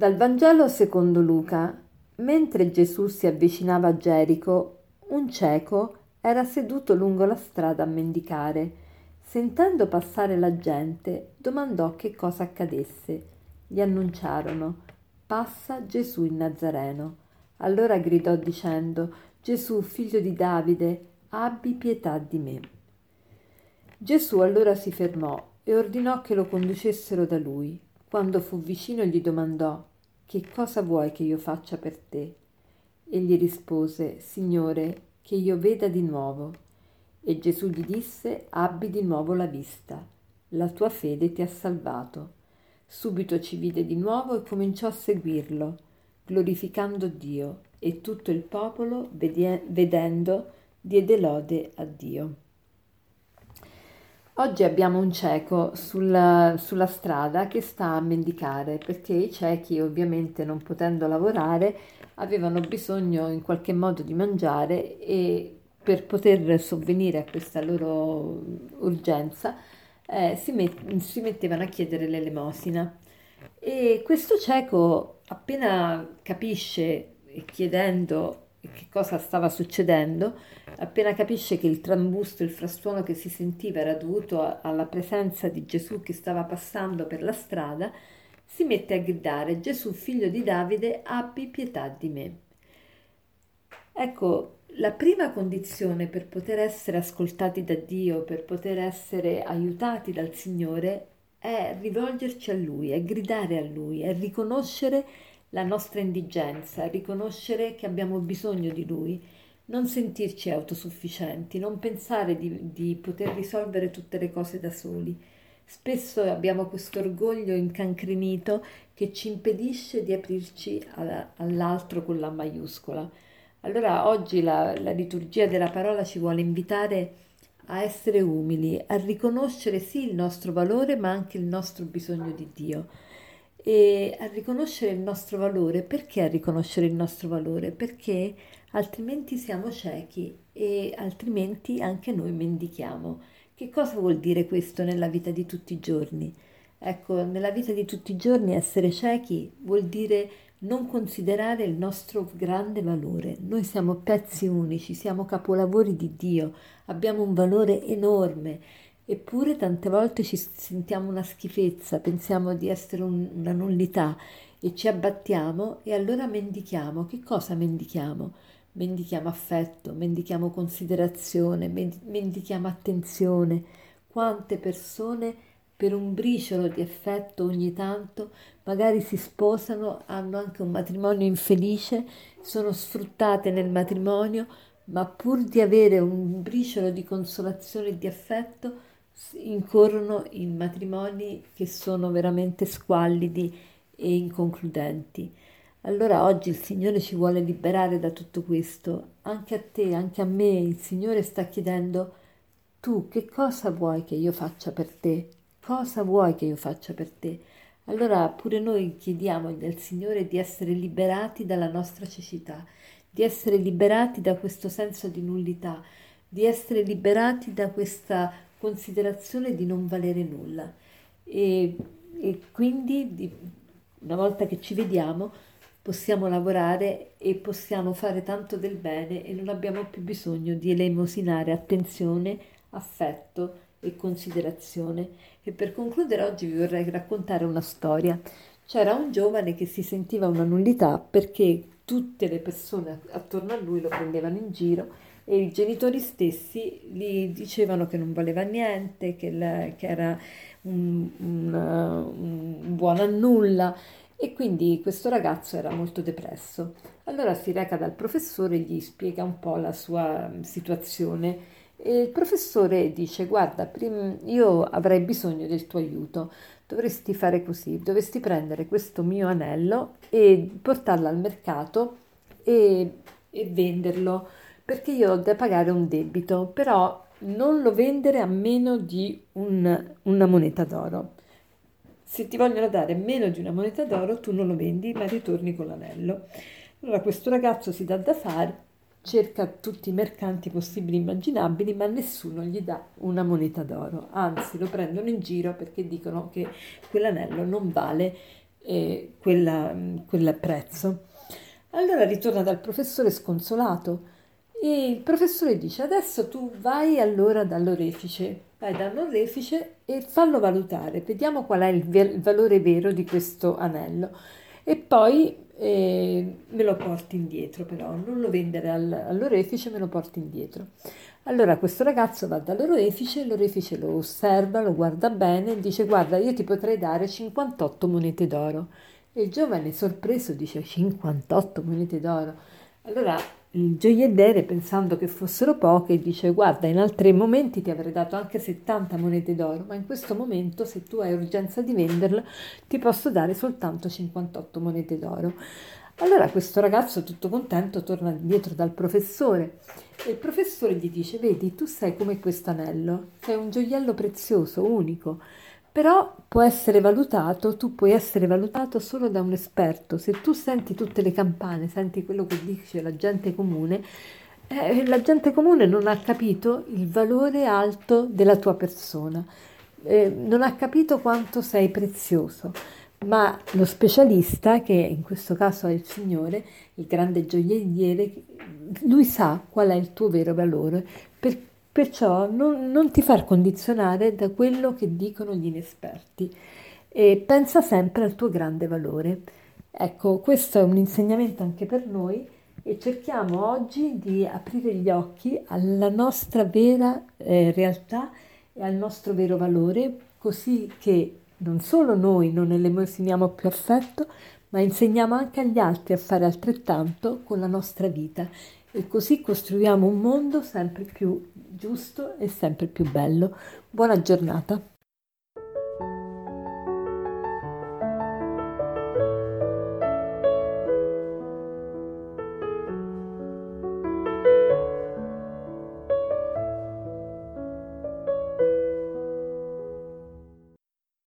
Dal Vangelo secondo Luca, mentre Gesù si avvicinava a Gerico, un cieco era seduto lungo la strada a mendicare. Sentendo passare la gente, domandò che cosa accadesse. Gli annunciarono: Passa Gesù il Nazareno. Allora gridò dicendo: Gesù, figlio di Davide, abbi pietà di me. Gesù allora si fermò e ordinò che lo conducessero da lui. Quando fu vicino gli domandò Che cosa vuoi che io faccia per te? Egli rispose Signore, che io veda di nuovo. E Gesù gli disse Abbi di nuovo la vista, la tua fede ti ha salvato. Subito ci vide di nuovo e cominciò a seguirlo, glorificando Dio, e tutto il popolo, vedendo, diede lode a Dio. Oggi abbiamo un cieco sulla, sulla, strada che sta a mendicare perché i ciechi ovviamente non potendo lavorare avevano bisogno in qualche modo di mangiare e per poter sovvenire a questa loro urgenza eh, si, met- si mettevano a chiedere l'elemosina. E questo cieco appena capisce chiedendo che cosa stava succedendo, appena capisce che il trambusto, il frastuono che si sentiva era dovuto alla presenza di Gesù che stava passando per la strada, si mette a gridare Gesù figlio di Davide, abbi pietà di me. Ecco, la prima condizione per poter essere ascoltati da Dio, per poter essere aiutati dal Signore, è rivolgerci a Lui, è gridare a Lui, è riconoscere la nostra indigenza, riconoscere che abbiamo bisogno di Lui, non sentirci autosufficienti, non pensare di, di poter risolvere tutte le cose da soli. Spesso abbiamo questo orgoglio incancrenito che ci impedisce di aprirci all'altro con la maiuscola. Allora oggi la, la liturgia della parola ci vuole invitare a essere umili, a riconoscere sì il nostro valore ma anche il nostro bisogno di Dio e a riconoscere il nostro valore. Perché a riconoscere il nostro valore? Perché altrimenti siamo ciechi e altrimenti anche noi mendichiamo. Che cosa vuol dire questo nella vita di tutti i giorni? Ecco, nella vita di tutti i giorni essere ciechi vuol dire non considerare il nostro grande valore. Noi siamo pezzi unici, siamo capolavori di Dio, abbiamo un valore enorme Eppure tante volte ci sentiamo una schifezza, pensiamo di essere un, una nullità e ci abbattiamo e allora mendichiamo. Che cosa mendichiamo? Mendichiamo affetto, mendichiamo considerazione, mendichiamo attenzione. Quante persone per un briciolo di affetto ogni tanto magari si sposano, hanno anche un matrimonio infelice, sono sfruttate nel matrimonio, ma pur di avere un briciolo di consolazione e di affetto incorrono in matrimoni che sono veramente squallidi e inconcludenti. Allora oggi il Signore ci vuole liberare da tutto questo, anche a te, anche a me, il Signore sta chiedendo tu che cosa vuoi che io faccia per te? Cosa vuoi che io faccia per te? Allora pure noi chiediamo al Signore di essere liberati dalla nostra cecità, di essere liberati da questo senso di nullità, di essere liberati da questa considerazione di non valere nulla e, e quindi di, una volta che ci vediamo possiamo lavorare e possiamo fare tanto del bene e non abbiamo più bisogno di elemosinare attenzione, affetto e considerazione. E per concludere oggi vi vorrei raccontare una storia. C'era un giovane che si sentiva una nullità perché tutte le persone attorno a lui lo prendevano in giro e i genitori stessi gli dicevano che non valeva niente, che, la, che era un, un, un buono a nulla e quindi questo ragazzo era molto depresso. Allora si reca dal professore e gli spiega un po' la sua situazione. E il professore dice guarda, io avrei bisogno del tuo aiuto, dovresti fare così, dovresti prendere questo mio anello e portarlo al mercato e, e venderlo perché io ho da pagare un debito, però non lo vendere a meno di un, una moneta d'oro. Se ti vogliono dare meno di una moneta d'oro, tu non lo vendi, ma ritorni con l'anello. Allora questo ragazzo si dà da fare, cerca tutti i mercanti possibili e immaginabili, ma nessuno gli dà una moneta d'oro. Anzi, lo prendono in giro perché dicono che quell'anello non vale eh, quella, quel prezzo. Allora ritorna dal professore sconsolato e il professore dice adesso tu vai allora dall'orefice, vai dall'orefice e fallo valutare, vediamo qual è il, il valore vero di questo anello e poi eh, me lo porti indietro però, non lo vendere al, all'orefice, me lo porti indietro. Allora questo ragazzo va dall'orefice, l'orefice lo osserva, lo guarda bene e dice guarda io ti potrei dare 58 monete d'oro. E il giovane sorpreso dice 58 monete d'oro. Allora il gioielliere pensando che fossero poche dice guarda in altri momenti ti avrei dato anche 70 monete d'oro ma in questo momento se tu hai urgenza di venderla ti posso dare soltanto 58 monete d'oro. Allora questo ragazzo tutto contento torna dietro dal professore e il professore gli dice vedi tu sei come questo anello sei un gioiello prezioso unico però può essere valutato, tu puoi essere valutato solo da un esperto. Se tu senti tutte le campane, senti quello che dice la gente comune, eh, la gente comune non ha capito il valore alto della tua persona, eh, non ha capito quanto sei prezioso. Ma lo specialista, che in questo caso è il Signore, il grande gioielliere, lui sa qual è il tuo vero valore, perché Perciò non, non, ti far condizionare da quello che dicono gli inesperti e pensa sempre al tuo grande valore. Ecco, questo è un insegnamento anche per noi e cerchiamo oggi di aprire gli occhi alla nostra vera eh, realtà e al nostro vero valore, così che non solo noi non ne emosioniamo più affetto, ma insegniamo anche agli altri a fare altrettanto con la nostra vita e così costruiamo un mondo sempre più giusto e sempre più bello. Buona giornata.